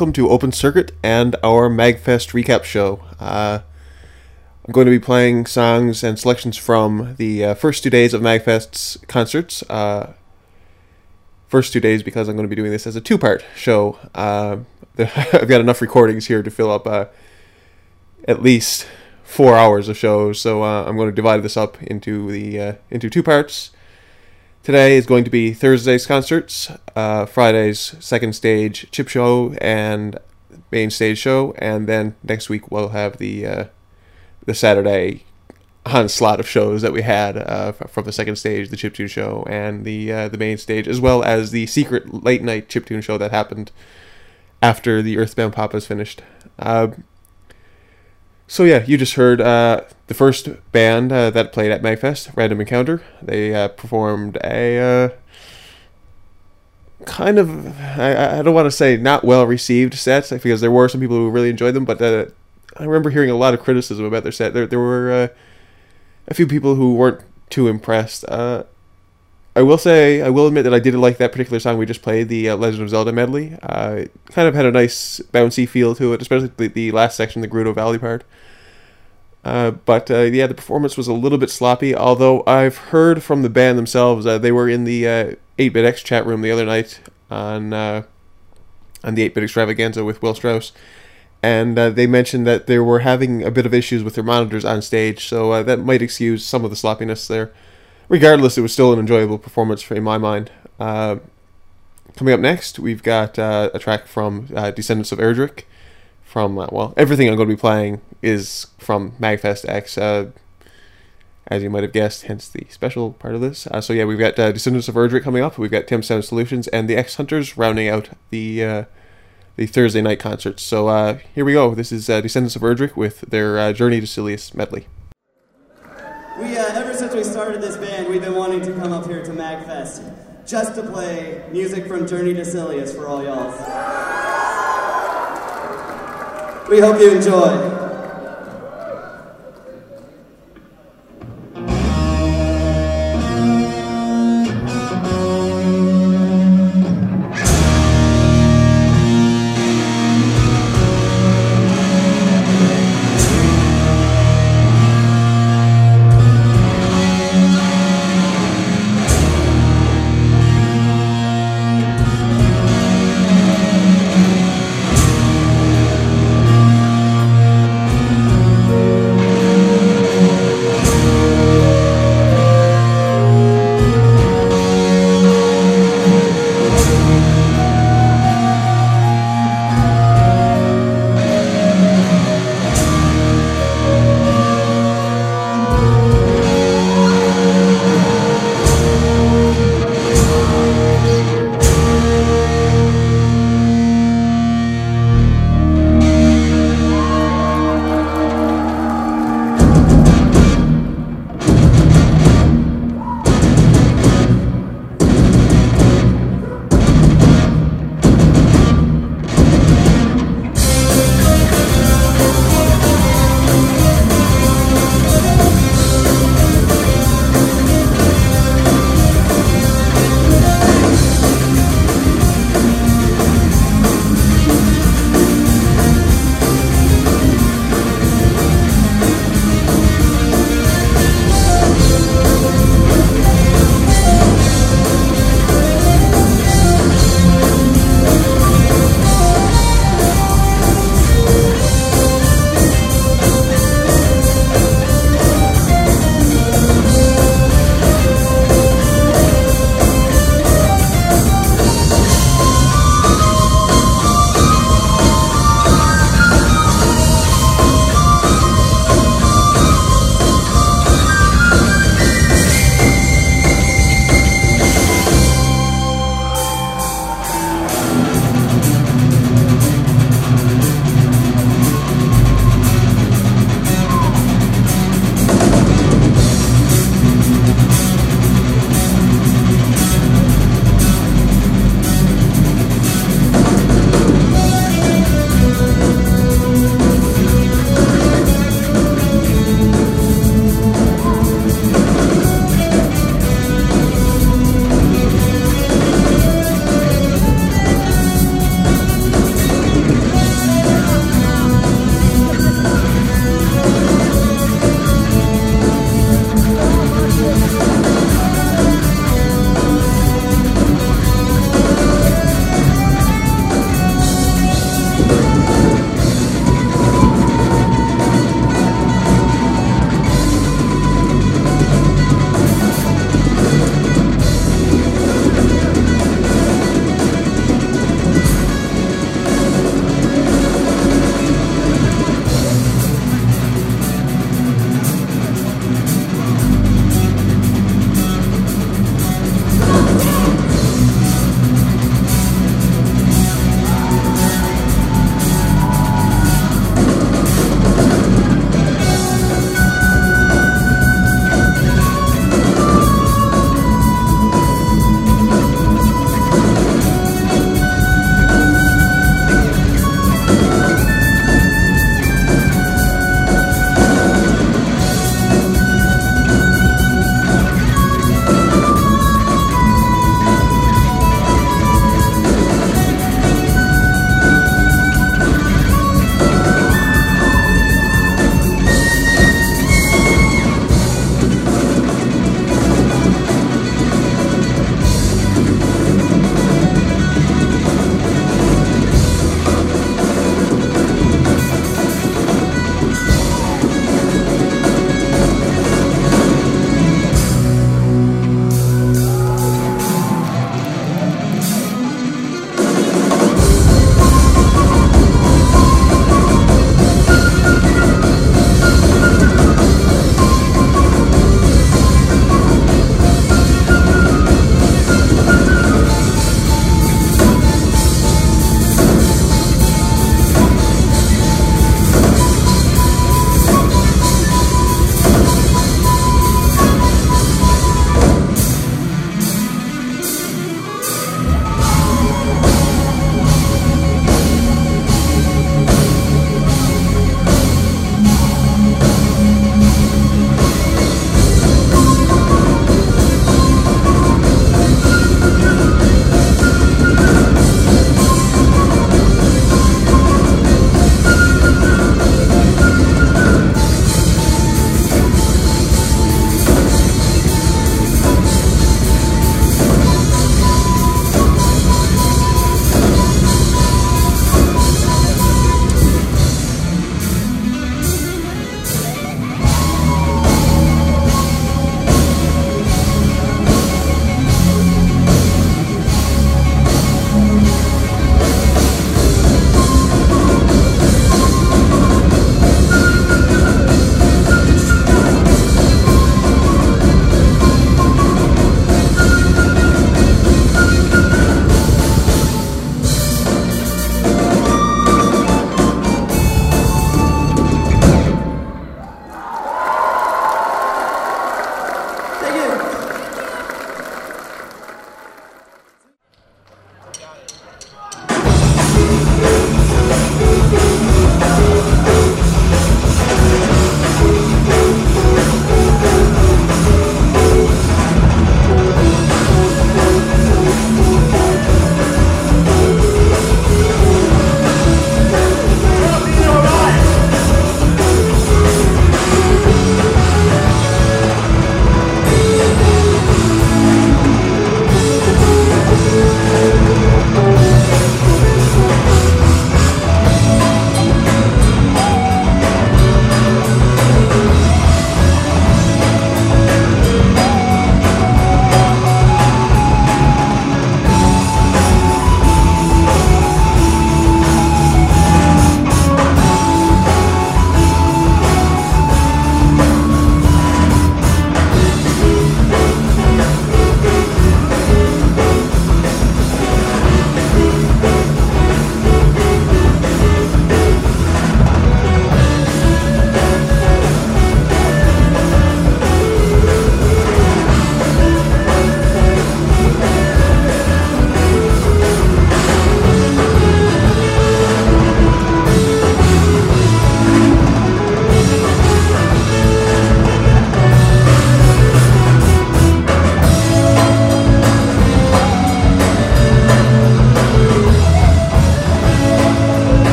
welcome to Open Circuit and our MagFest recap show. Uh, I'm going to be playing songs and selections from the uh, first two days of MagFest's concerts. Uh, first two days because I'm going to be doing this as a two part show. Uh, I've got enough recordings here to fill up uh, at least four hours of shows, so uh, I'm going to divide this up into the into two parts. Today is going to be Thursday's concerts, uh, Friday's second stage chip show and main stage show, and then next week we'll have the uh, the Saturday onslaught of shows that we had uh, from the second stage, the chiptune show, and the uh, the main stage, as well as the secret late night chiptune show that happened after the Earthbound Papas finished. Uh, so yeah, you just heard uh, the first band uh, that played at Magfest, Random Encounter. They uh, performed a uh, kind of I, I don't want to say not well received set because there were some people who really enjoyed them, but uh, I remember hearing a lot of criticism about their set. There there were uh, a few people who weren't too impressed. I will say, I will admit that I didn't like that particular song we just played, the uh, Legend of Zelda medley. Uh, it kind of had a nice bouncy feel to it, especially the, the last section, the Gerudo Valley part. Uh, but uh, yeah, the performance was a little bit sloppy. Although I've heard from the band themselves, uh, they were in the 8-bit X chat room the other night on on the 8-bit extravaganza with Will Strauss, and they mentioned that they were having a bit of issues with their monitors on stage, so that might excuse some of the sloppiness there regardless, it was still an enjoyable performance in my mind. Uh, coming up next, we've got uh, a track from uh, Descendants of Erdrick. From uh, well, everything I'm going to be playing is from Magfest X, uh, as you might have guessed. Hence the special part of this. Uh, so yeah, we've got Descendants of Erdrick coming up. We've got Temp Sound Solutions and the X Hunters rounding out the the Thursday night concerts. So here we go. This is Descendants of Erdrick with their Journey to Silius medley. We, uh, ever since we started this band, we've been wanting to come up here to MagFest just to play music from Journey to Silius for all y'all. We hope you enjoy.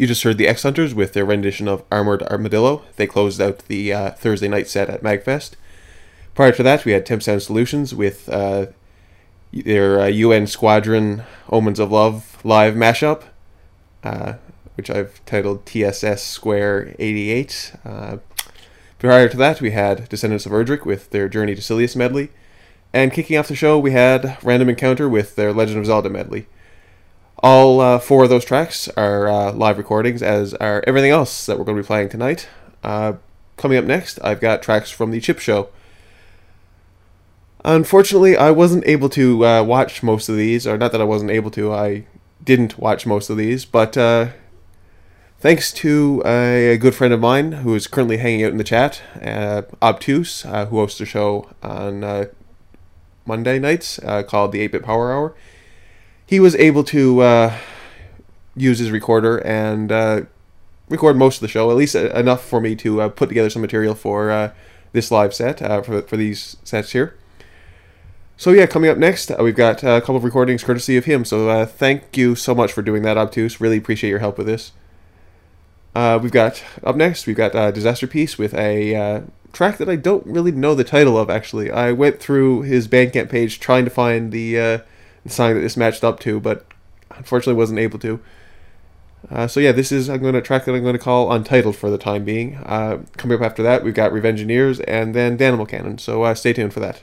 You just heard the X Hunters with their rendition of Armored Armadillo. They closed out the uh, Thursday night set at Magfest. Prior to that, we had Temp Sound Solutions with uh, their uh, UN Squadron Omens of Love live mashup, uh, which I've titled TSS Square 88. Uh, prior to that, we had Descendants of Erdrick with their Journey to Silius medley. And kicking off the show, we had Random Encounter with their Legend of Zelda medley. All uh, four of those tracks are uh, live recordings, as are everything else that we're going to be playing tonight. Uh, coming up next, I've got tracks from the Chip Show. Unfortunately, I wasn't able to uh, watch most of these, or not that I wasn't able to, I didn't watch most of these, but uh, thanks to a, good friend of mine who is currently hanging out in the chat, uh, Obtuse, who hosts a show on Monday nights called the 8 Bit Power Hour he was able to uh, use his recorder and uh, record most of the show, at least enough for me to uh, put together some material for uh, this live set uh, for for these sets here. So yeah, coming up next, uh, we've got a couple of recordings courtesy of him. So thank you so much for doing that, Obtuse. Really appreciate your help with this. we've got up next, we've got Disaster Piece with a track that I don't really know the title of. Actually, I went through his Bandcamp page trying to find the song that this matched up to, but unfortunately wasn't able to. Uh, so yeah, this is I'm going to track that I'm going to call Untitled for the time being. Uh, coming up after that, we've got Revengineers and then Danimal Cannon. So uh, stay tuned for that.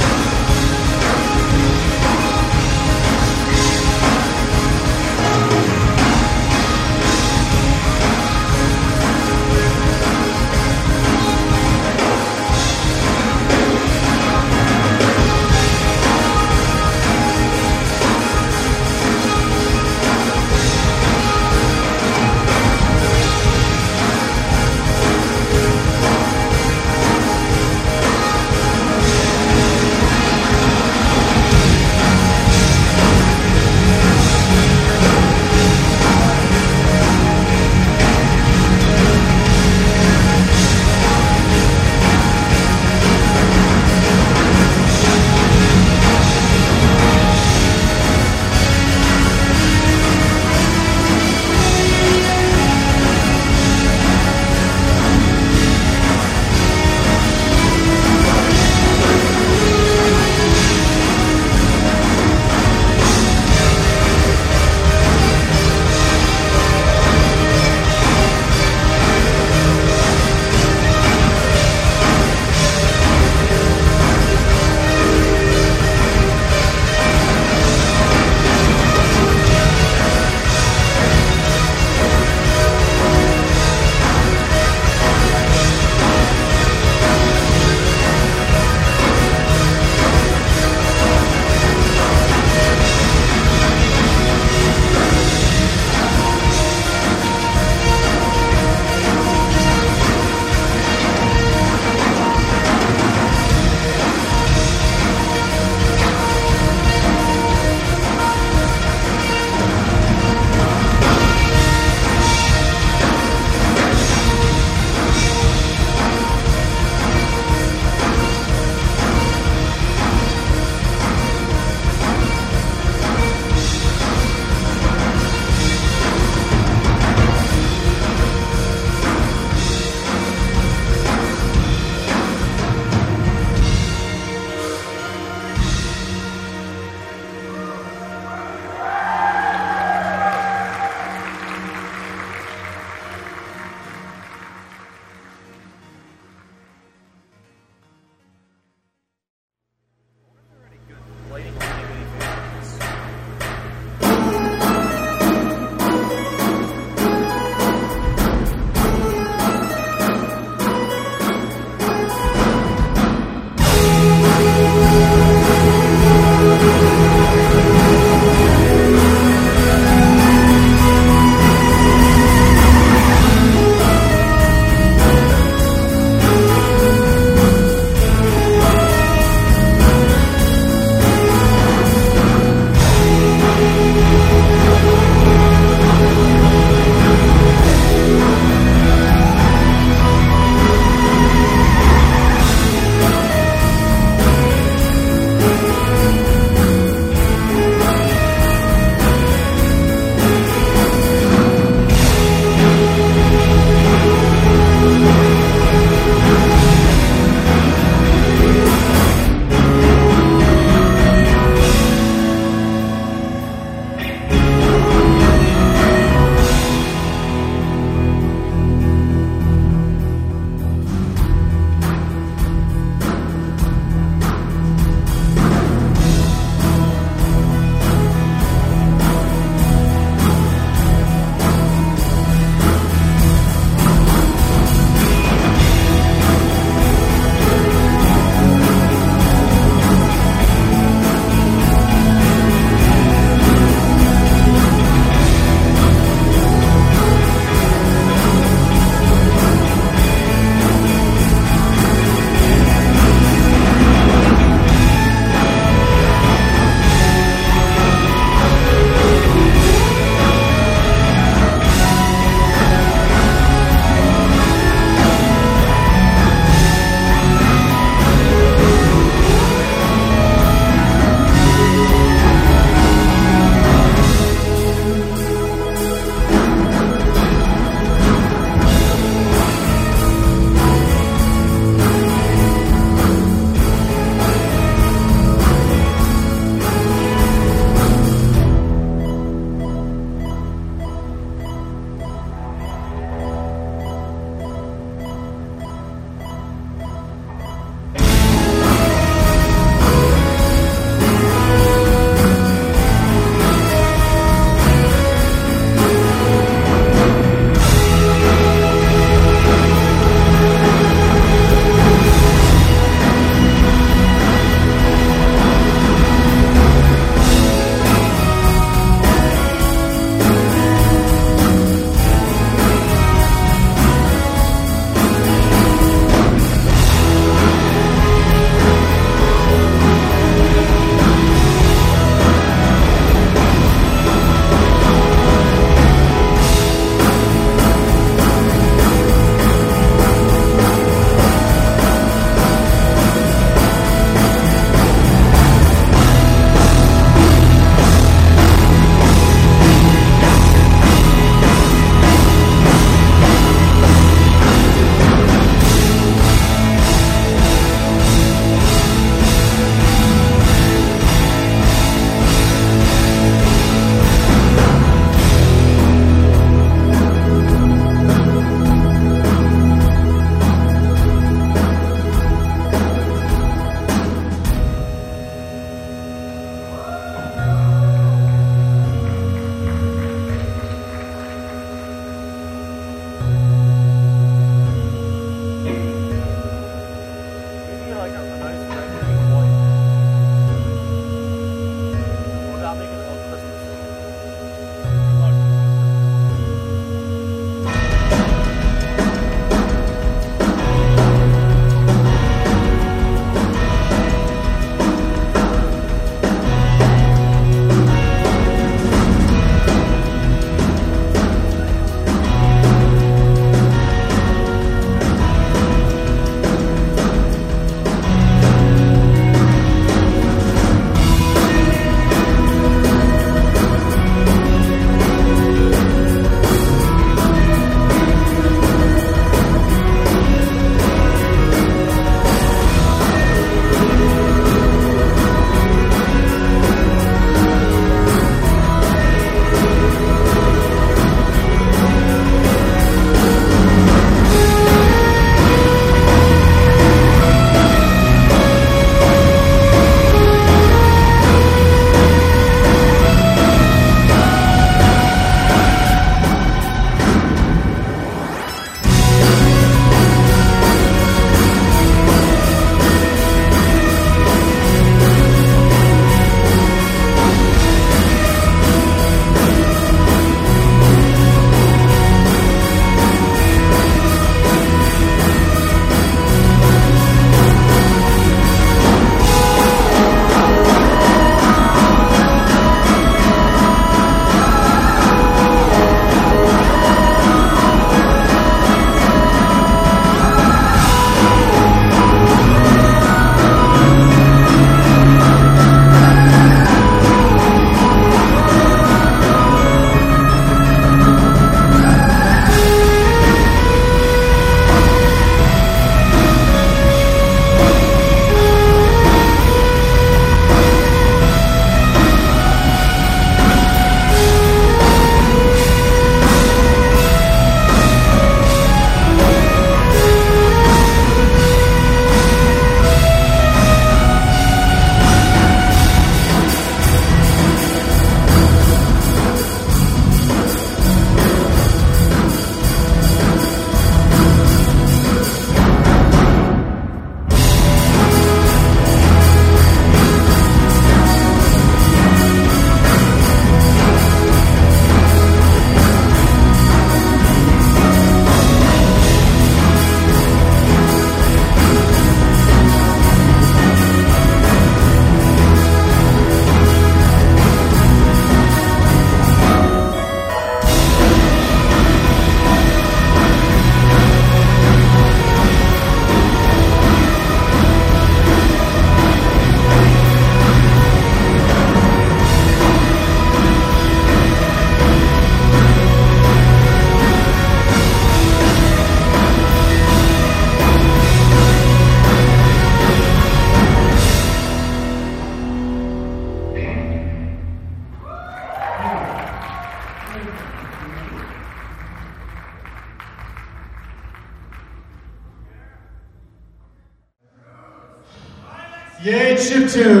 Makeshift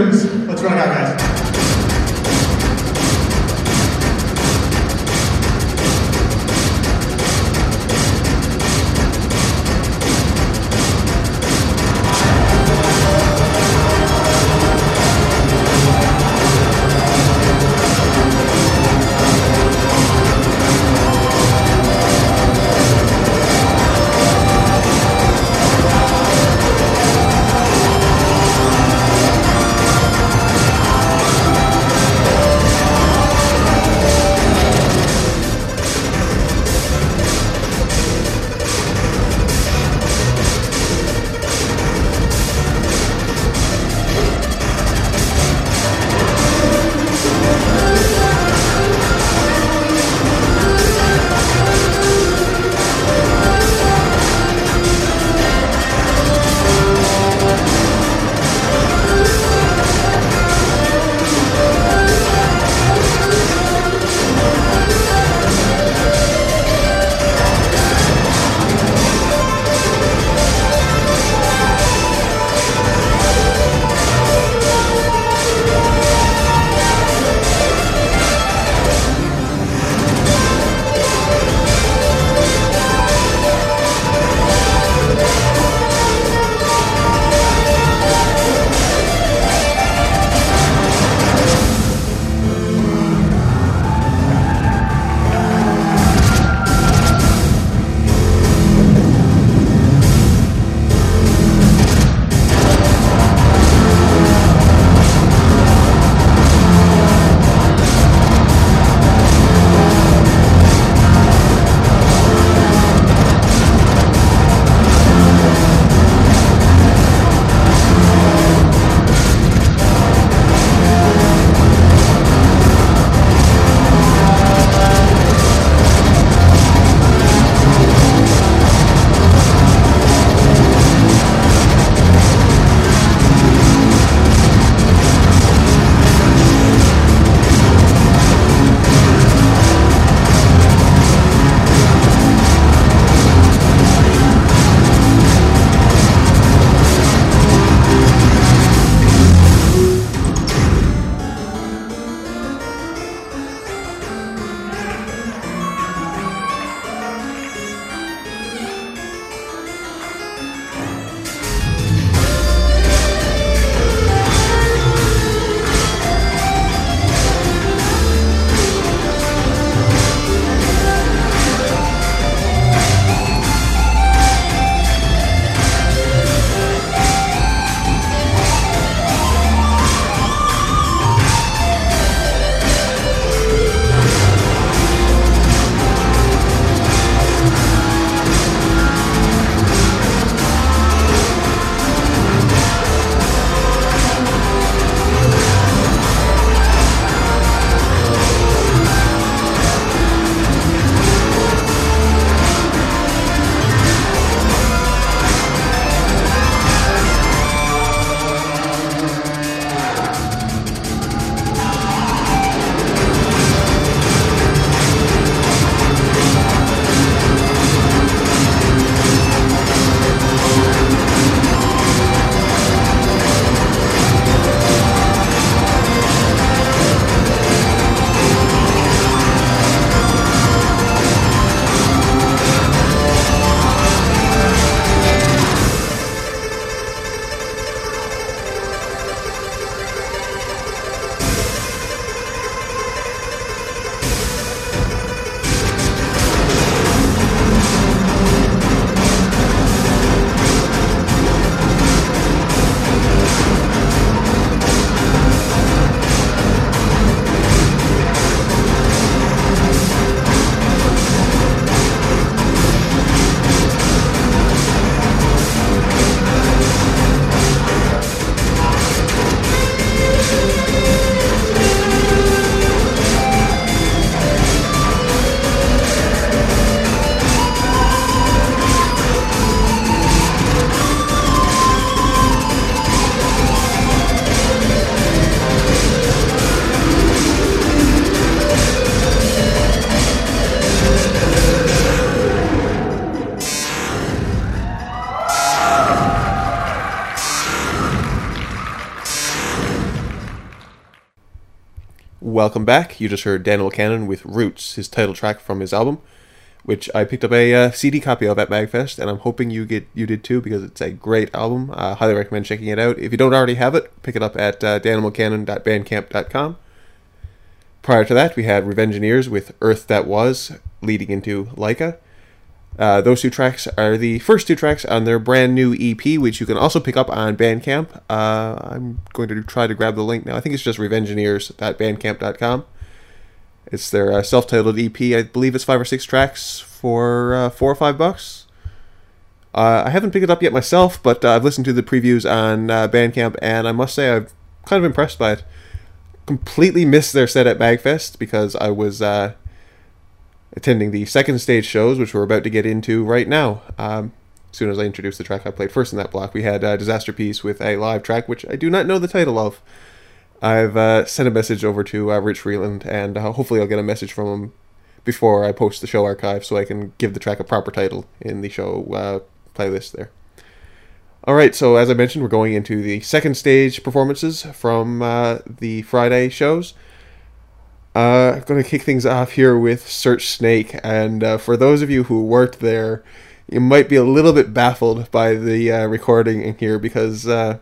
welcome back. You just heard Daniel Cannon with Roots, his title track from his album, which I picked up a uh, CD copy of at Magfest, and I'm hoping you get you did too because it's a great album. I highly recommend checking it out. If you don't already have it, pick it up at uh, danielcannon.bandcamp.com. Prior to that, we had Revengineers with Earth That Was, leading into Leica. Uh, those two tracks are the first two tracks on their brand new EP, which you can also pick up on Bandcamp. Uh, I'm going to try to grab the link now. I think it's just revengineers.bandcamp.com. It's their uh, self-titled EP. I believe it's five or six tracks for uh, four or five bucks. Uh, I haven't picked it up yet myself, but uh, I've listened to the previews on Bandcamp, and I must say I'm kind of impressed by it. Completely missed their set at Magfest because I was attending the second stage shows, which we're about to get into right now. Um, as soon as I introduced the track I played first in that block, we had uh, Disasterpeace with a live track, which I do not know the title of. I've uh, sent a message over to uh, Rich Vreeland, and uh, hopefully I'll get a message from him before I post the show archive so I can give the track a proper title in the show uh, playlist there. Alright, so as I mentioned, we're going into the second stage performances from uh, the Friday shows. Uh, I'm going to kick things off here with Search Snake, and uh, for those of you who weren't there, you might be a little bit baffled by the uh, recording in here because, uh,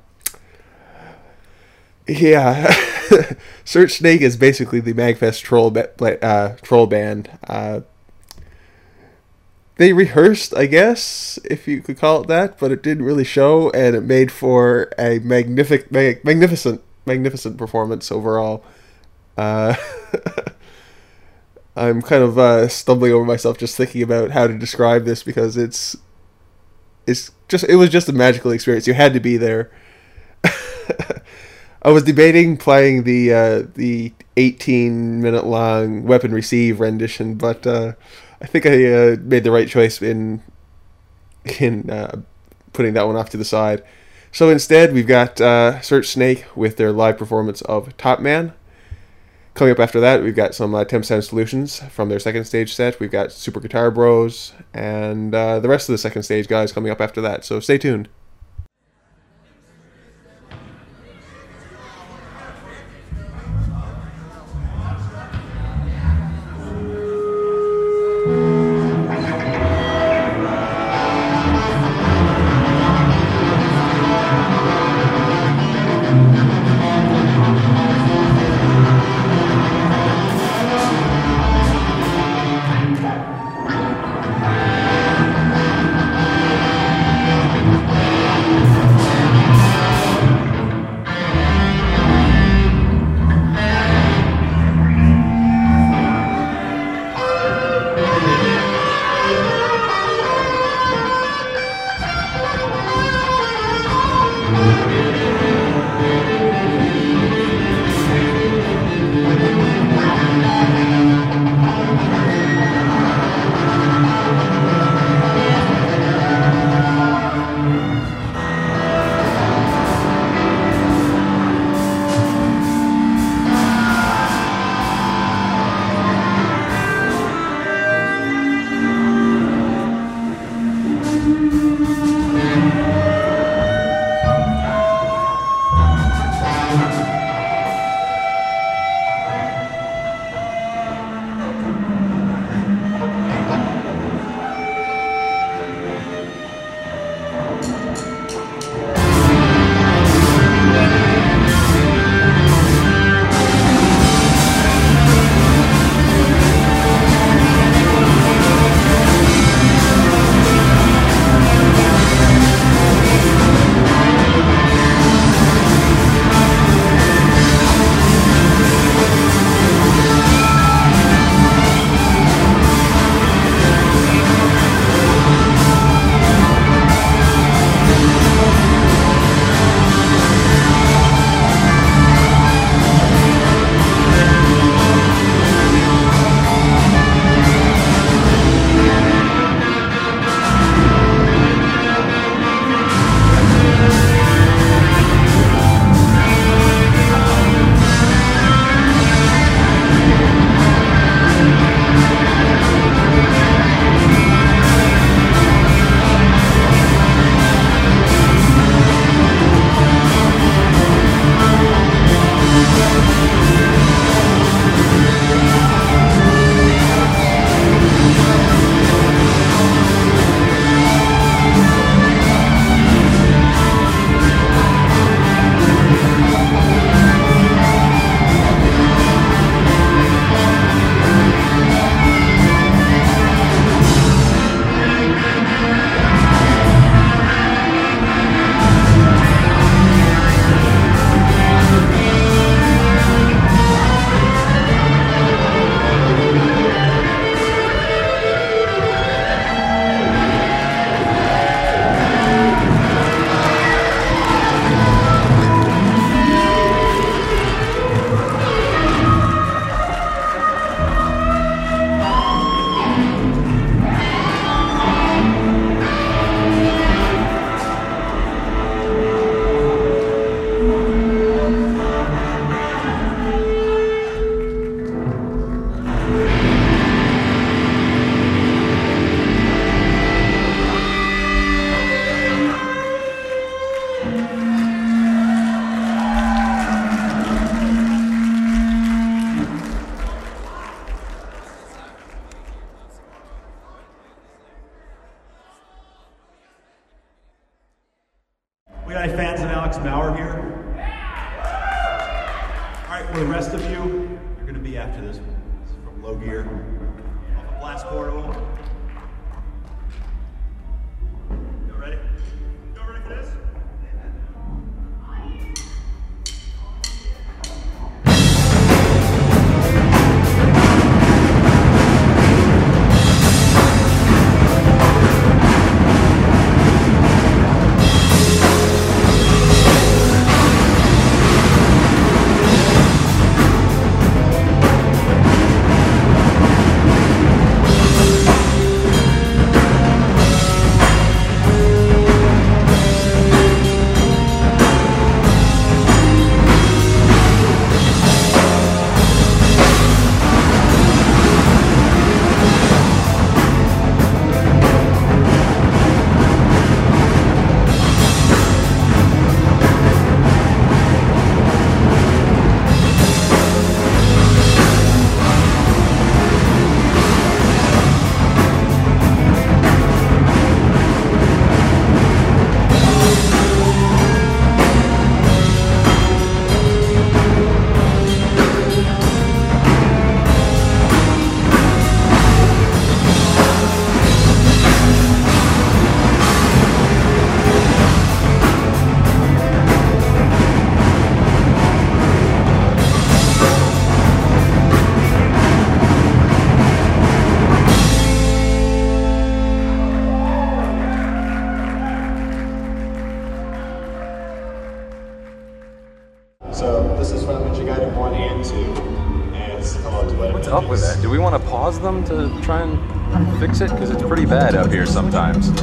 yeah, Search Snake is basically the Magfest troll ba- uh, troll band. Uh, they rehearsed, I guess, if you could call it that, but it didn't really show, and it made for a magnific- mag- magnificent, magnificent performance overall. Uh, I'm kind of uh, stumbling over myself just thinking about how to describe this because it's it's just it was just a magical experience. You had to be there. I was debating playing the uh, the 18 minute long weapon receive rendition, but uh, I think I uh, made the right choice in in uh, putting that one off to the side. So instead, we've got uh, Search Snake with their live performance of Top Man. Coming up after that, we've got some uh, Temp Sound Solutions from their second stage set. We've got Super Guitar Bros, and uh, the rest of the second stage guys coming up after that. So stay tuned. Sometimes.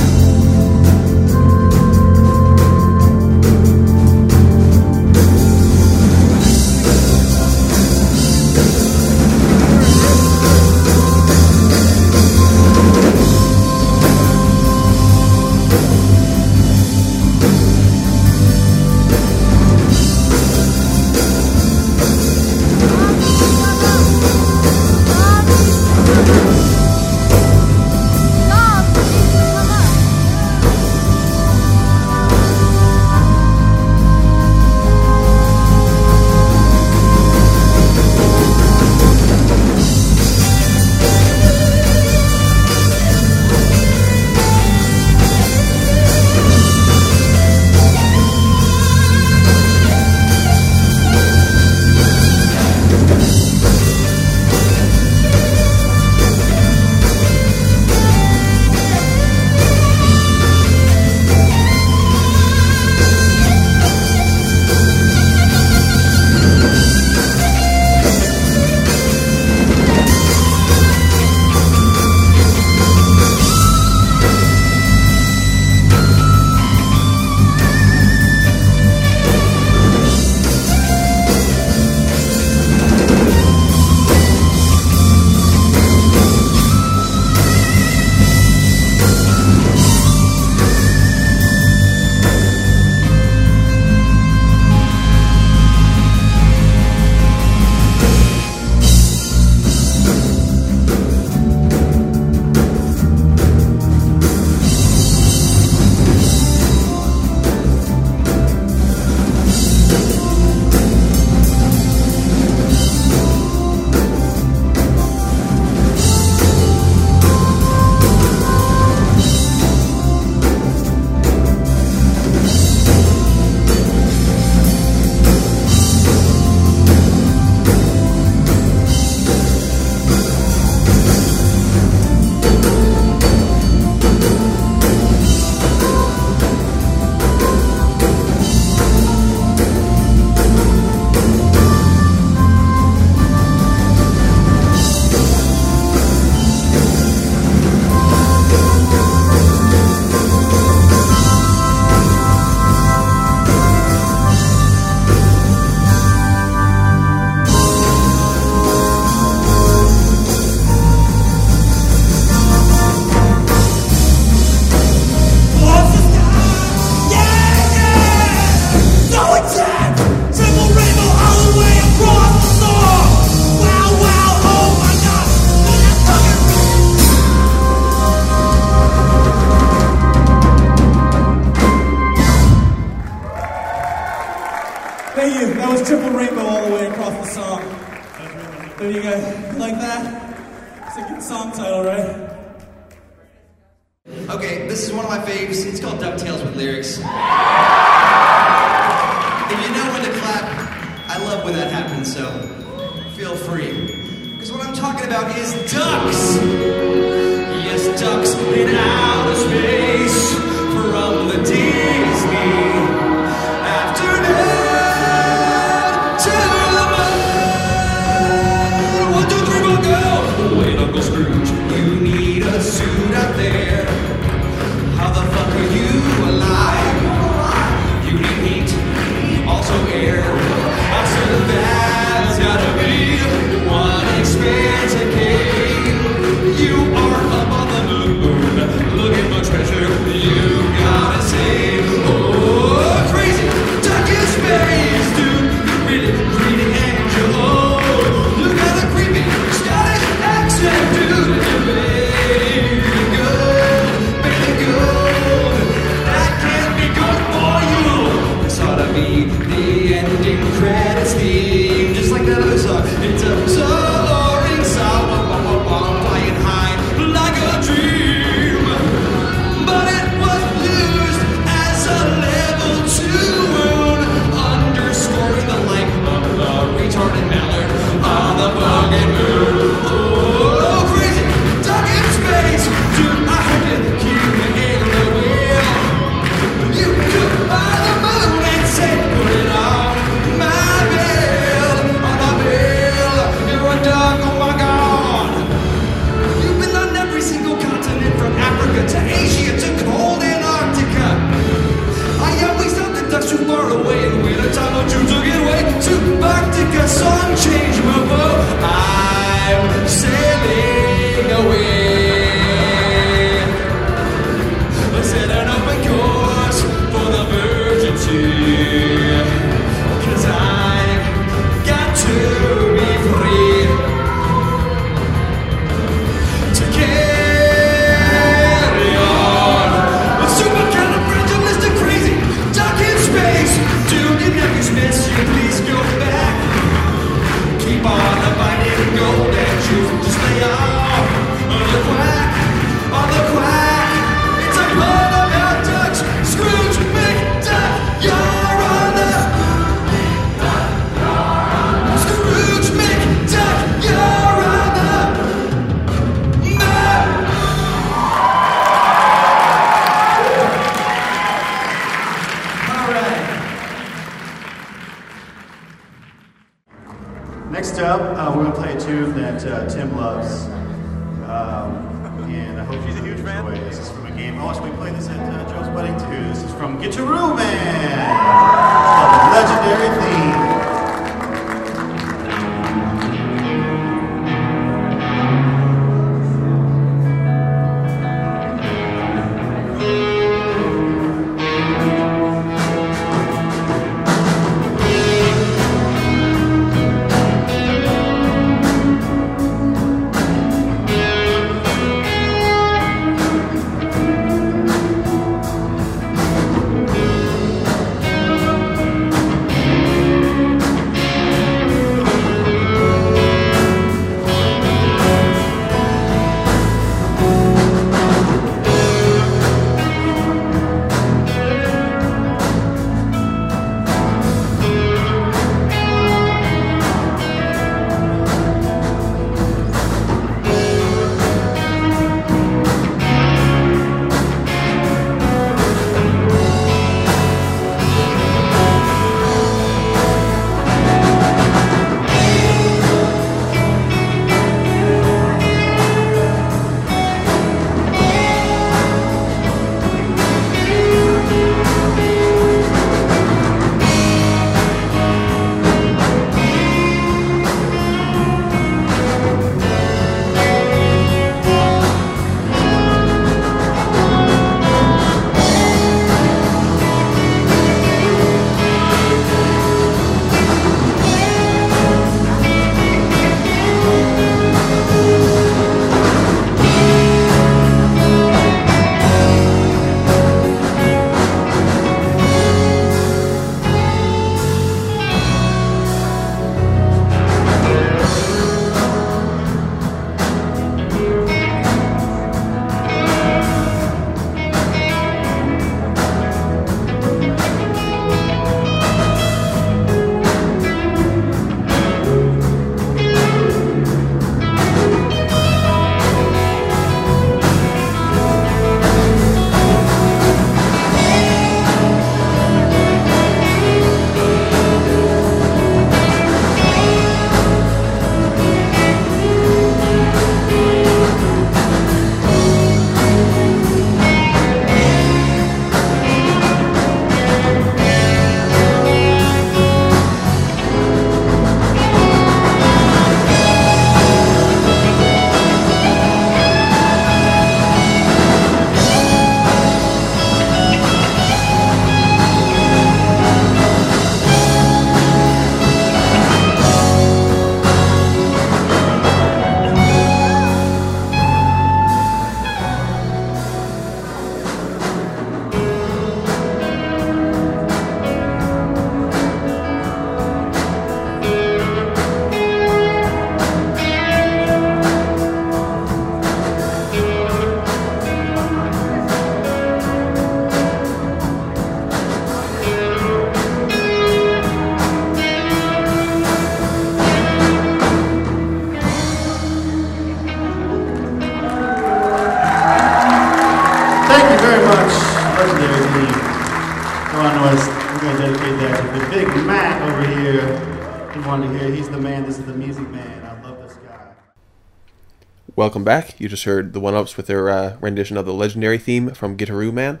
Welcome back. You just heard the One Ups with their uh, rendition of the legendary theme from Gitaroo Man.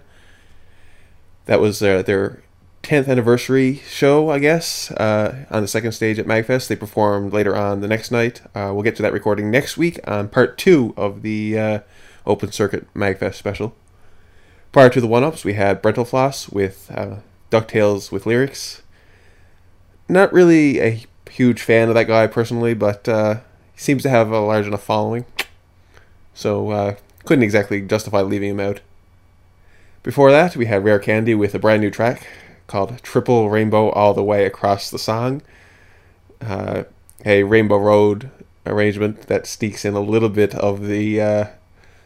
That was uh, their 10th anniversary show, I guess, uh, on the second stage at Magfest. They performed later on the next night. Uh, we'll get to that recording next week on part two of the uh, Open Circuit Magfest special. Prior to the One Ups, we had Brentalfloss with uh, DuckTales with lyrics. Not really a huge fan of that guy personally, but uh, he seems to have a large enough following. So, uh, couldn't exactly justify leaving him out. Before that, we had Rare Candy with a brand new track called Triple Rainbow All the Way Across the Song. Uh, a Rainbow Road arrangement that sneaks in a little bit of the uh,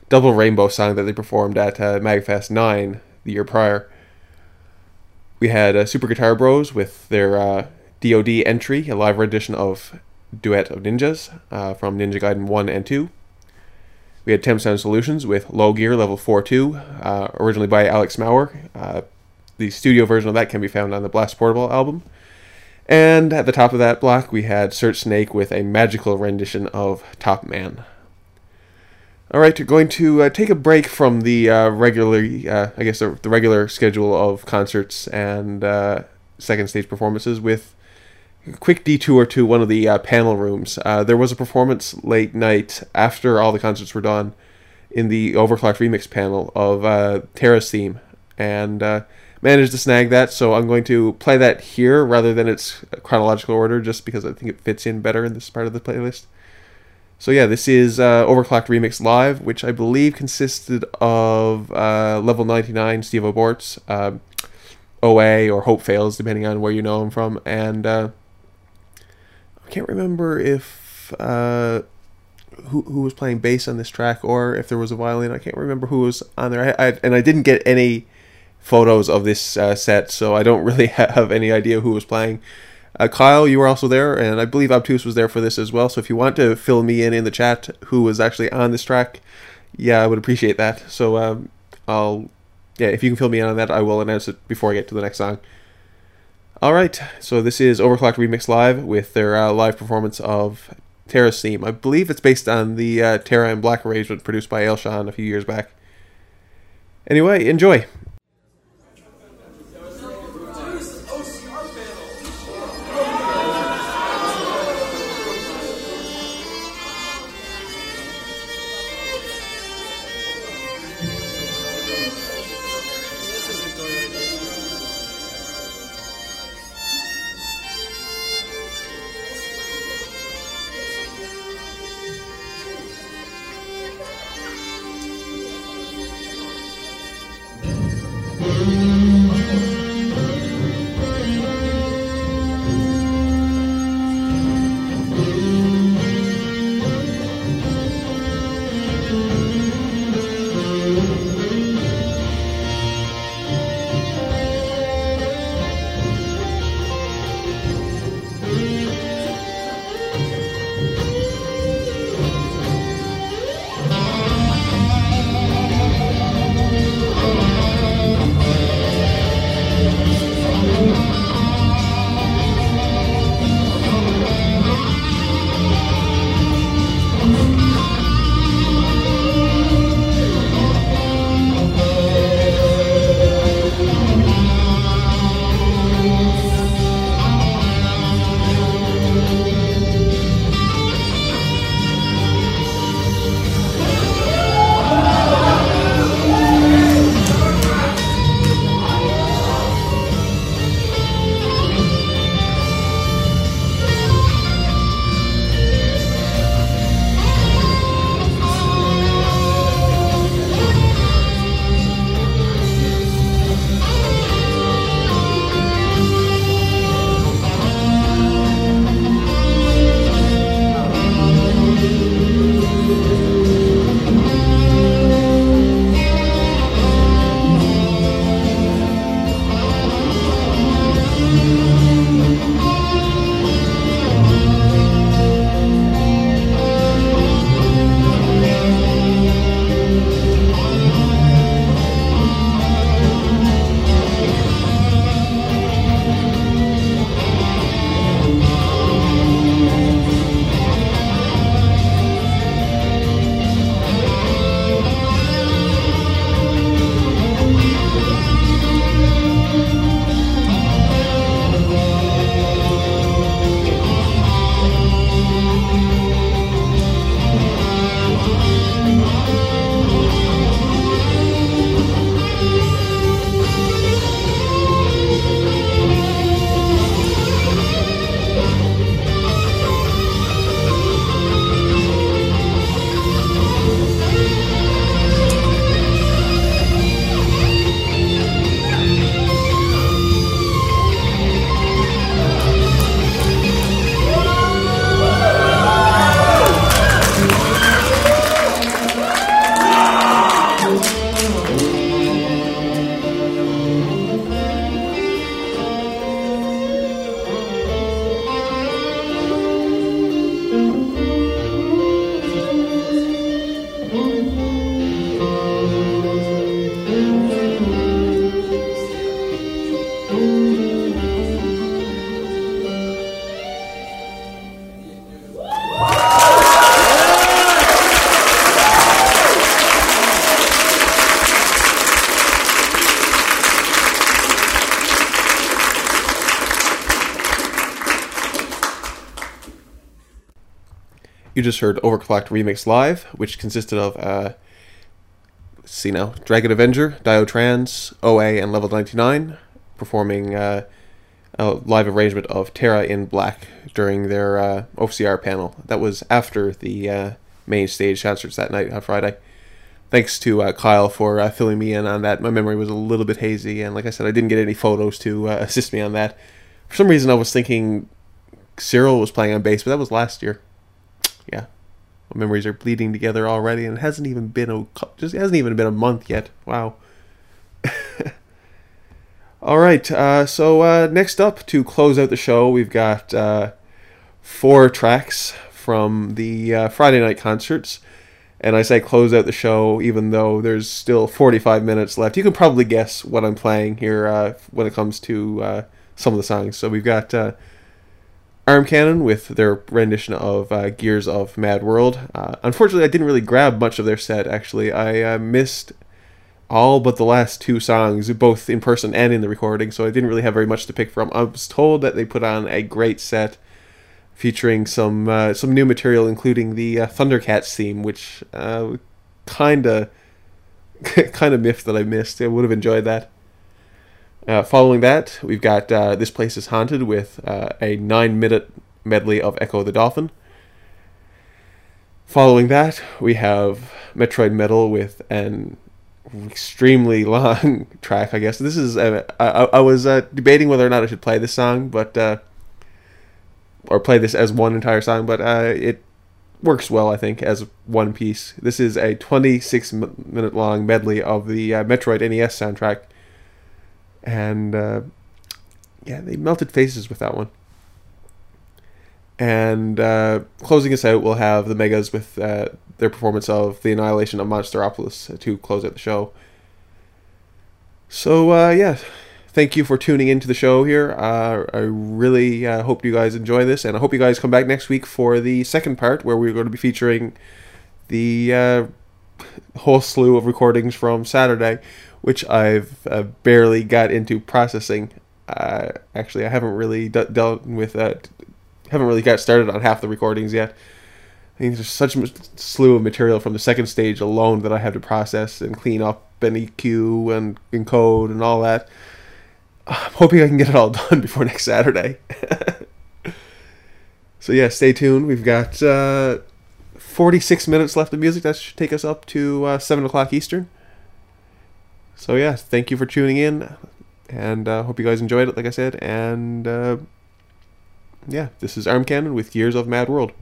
Double Rainbow song that they performed at uh, Magfest 9 the year prior. We had uh, Super Guitar Bros with their uh, DoD entry, a live rendition of Duet of Ninjas uh, from Ninja Gaiden 1 and 2. We had Temp Sound Solutions with Low Gear Level 4 2, uh, originally by Alex Mauer. Uh, the studio version of that can be found on the Blast Portable album. And at the top of that block, we had Search Snake with a magical rendition of Top Man. All right, we're going to uh, take a break from the uh, regular, uh, I guess, the, the, regular schedule of concerts and uh, second stage performances with quick detour to one of the uh, panel rooms. Uh, there was a performance late night after all the concerts were done in the Overclocked Remix panel of Terra's theme, and managed to snag that. So I'm going to play that here rather than its chronological order, just because I think it fits in better in this part of the playlist. So yeah, this is uh, Overclocked Remix Live, which I believe consisted of uh, Level 99, Steve Aborts, uh, OA, or Hope Fails, depending on where you know him from, and uh, I can't remember if uh, who who was playing bass on this track or if there was a violin. I can't remember who was on there. I, I and I didn't get any photos of this uh, set, so I don't really have any idea who was playing. Uh, Kyle, you were also there, and I believe Obtuse was there for this as well. So if you want to fill me in in the chat who was actually on this track, yeah, I would appreciate that. So um, I'll, yeah, if you can fill me in on that, I will announce it before I get to the next song. All right, so this is Overclocked Remix Live with their uh, live performance of Terra's theme. I believe it's based on the uh, Terra in Black arrangement produced by Elshan a few years back. Anyway, enjoy. You just heard Overclocked Remix Live, which consisted of, uh, see now, Dragon Avenger, Diotrans, OA, and Level 99, performing uh, a live arrangement of Terra in Black during their uh, OCR panel. That was after the uh, main stage concerts that night on Friday. Thanks to uh, Kyle for uh, filling me in on that. My memory was a little bit hazy, and like I said, I didn't get any photos to uh, assist me on that. For some reason, I was thinking Cyril was playing on bass, but that was last year. Yeah, my memories are bleeding together already, and it hasn't even been a just hasn't even been a month yet. Wow. All right, uh, so uh, next up to close out the show, we've got uh, four tracks from the uh, Friday night concerts. And I say close out the show, even though there's still 45 minutes left. You can probably guess what I'm playing here uh, when it comes to uh, some of the songs. So we've got Arm Cannon with their rendition of uh, Gears of Mad World. Uh, unfortunately, I didn't really grab much of their set, actually. I uh, missed all but the last two songs, both in person and in the recording, so I didn't really have very much to pick from. I was told that they put on a great set featuring some uh, some new material, including the uh, Thundercats theme, which kind of kind of miffed that I missed. I would have enjoyed that. Uh, following that, we've got uh, This Place is Haunted with uh, a nine minute medley of Ecco the Dolphin. Following that, we have Metroid Metal with an extremely long track, I guess. This is, uh, I, I was uh, debating whether or not I should play this song, but, uh, or play this as one entire song, but it works well, I think, as one piece. This is a 26 minute long medley of the Metroid NES soundtrack. And, uh, yeah, they melted faces with that one. And uh, closing us out, we'll have the Megas with uh, their performance of the Annihilation of Monsteropolis to close out the show. So uh, yeah, thank you for tuning into the show here. Uh, I really uh, hope you guys enjoy this, and I hope you guys come back next week for the second part where we're going to be featuring the uh, whole slew of recordings from Saturday, which I've uh, barely got into processing. Uh, actually, I haven't really d- dealt with that. Haven't really got started on half the recordings yet. I think there's such a slew of material from the second stage alone that I have to process and clean up and EQ and encode and all that. I'm hoping I can get it all done before next Saturday. so yeah, stay tuned. We've got uh, 46 minutes left of music. That should take us up to uh, 7 o'clock Eastern. So yeah, thank you for tuning in, and uh, hope you guys enjoyed it. Like I said, and uh, yeah, this is Arm Cannon with Gears of Mad World.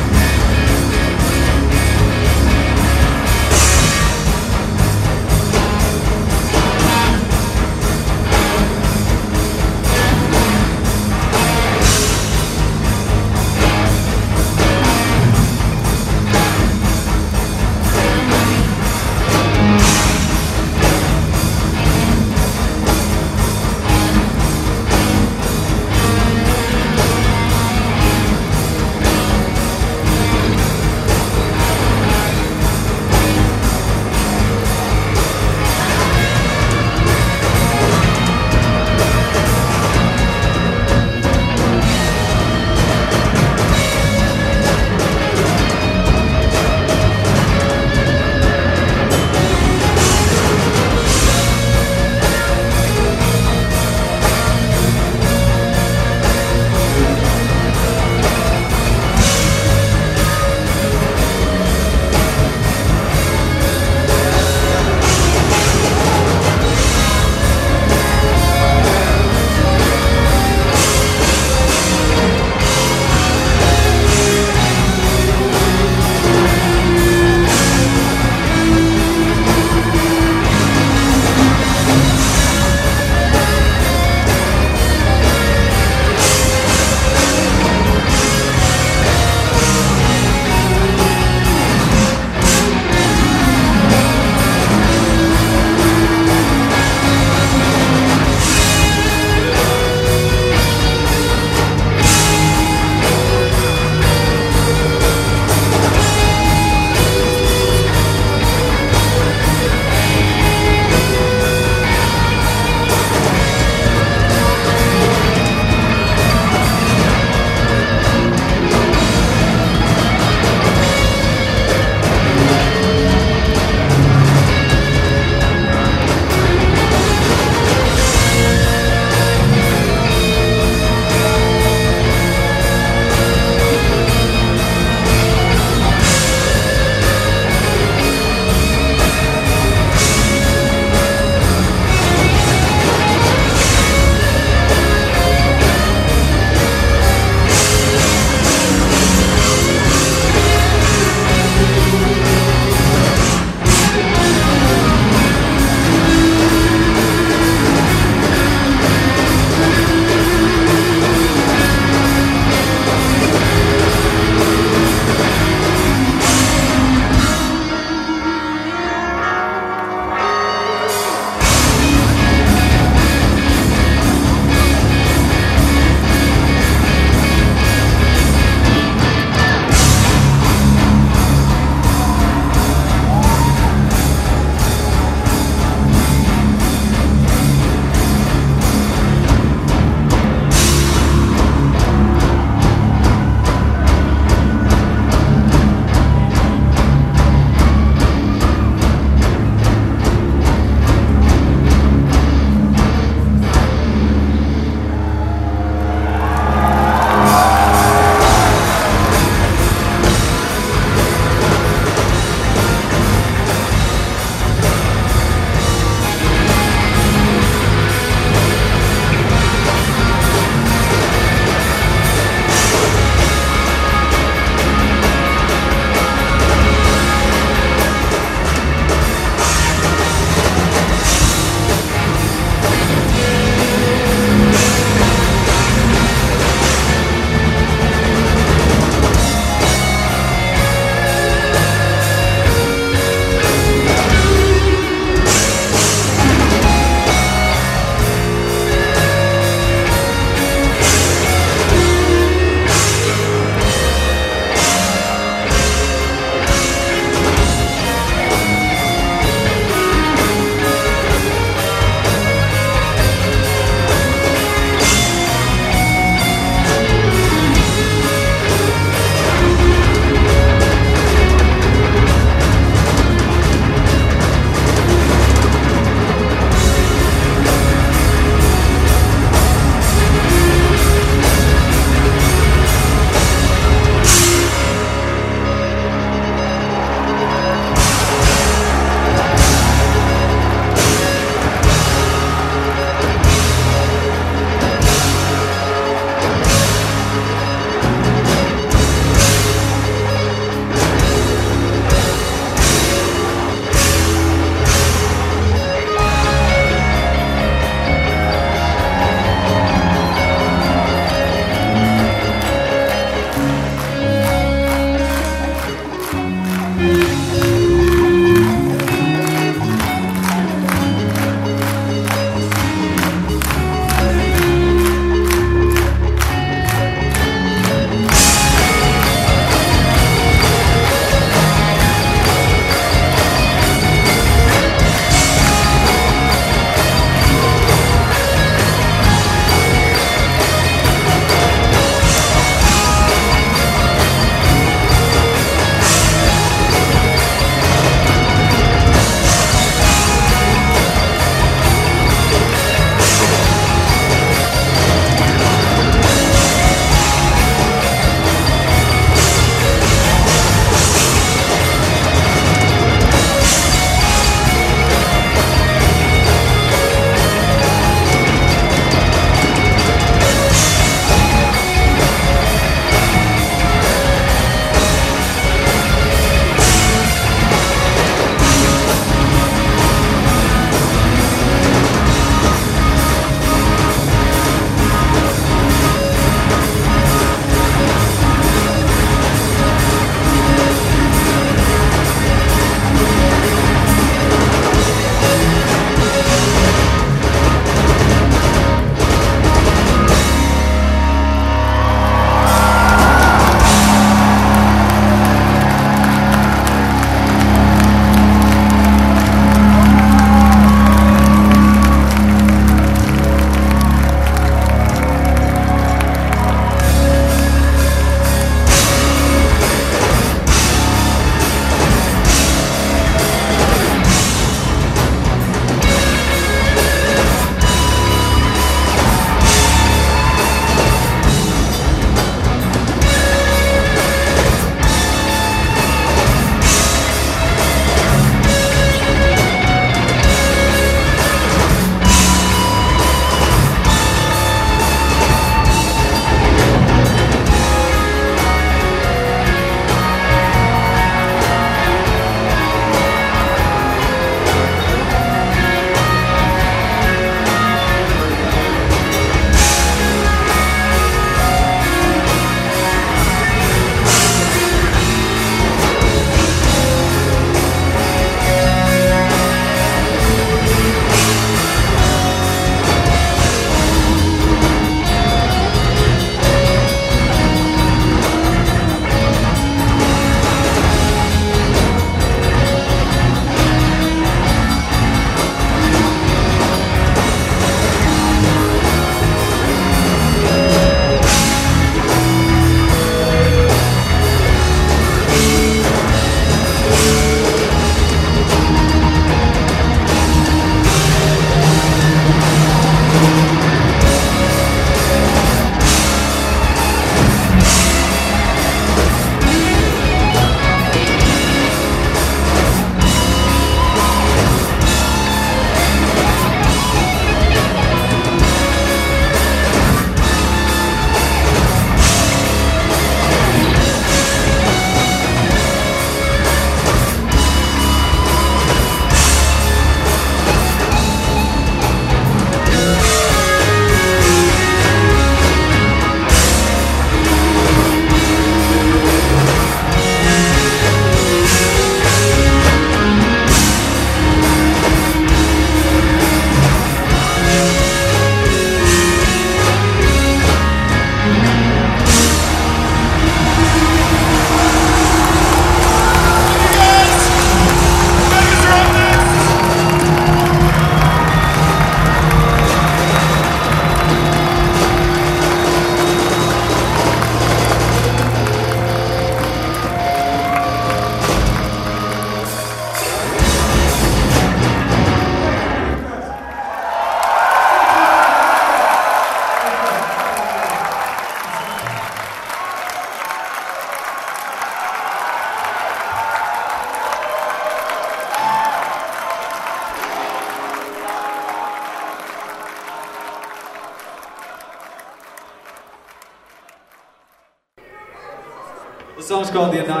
Called The Annihilation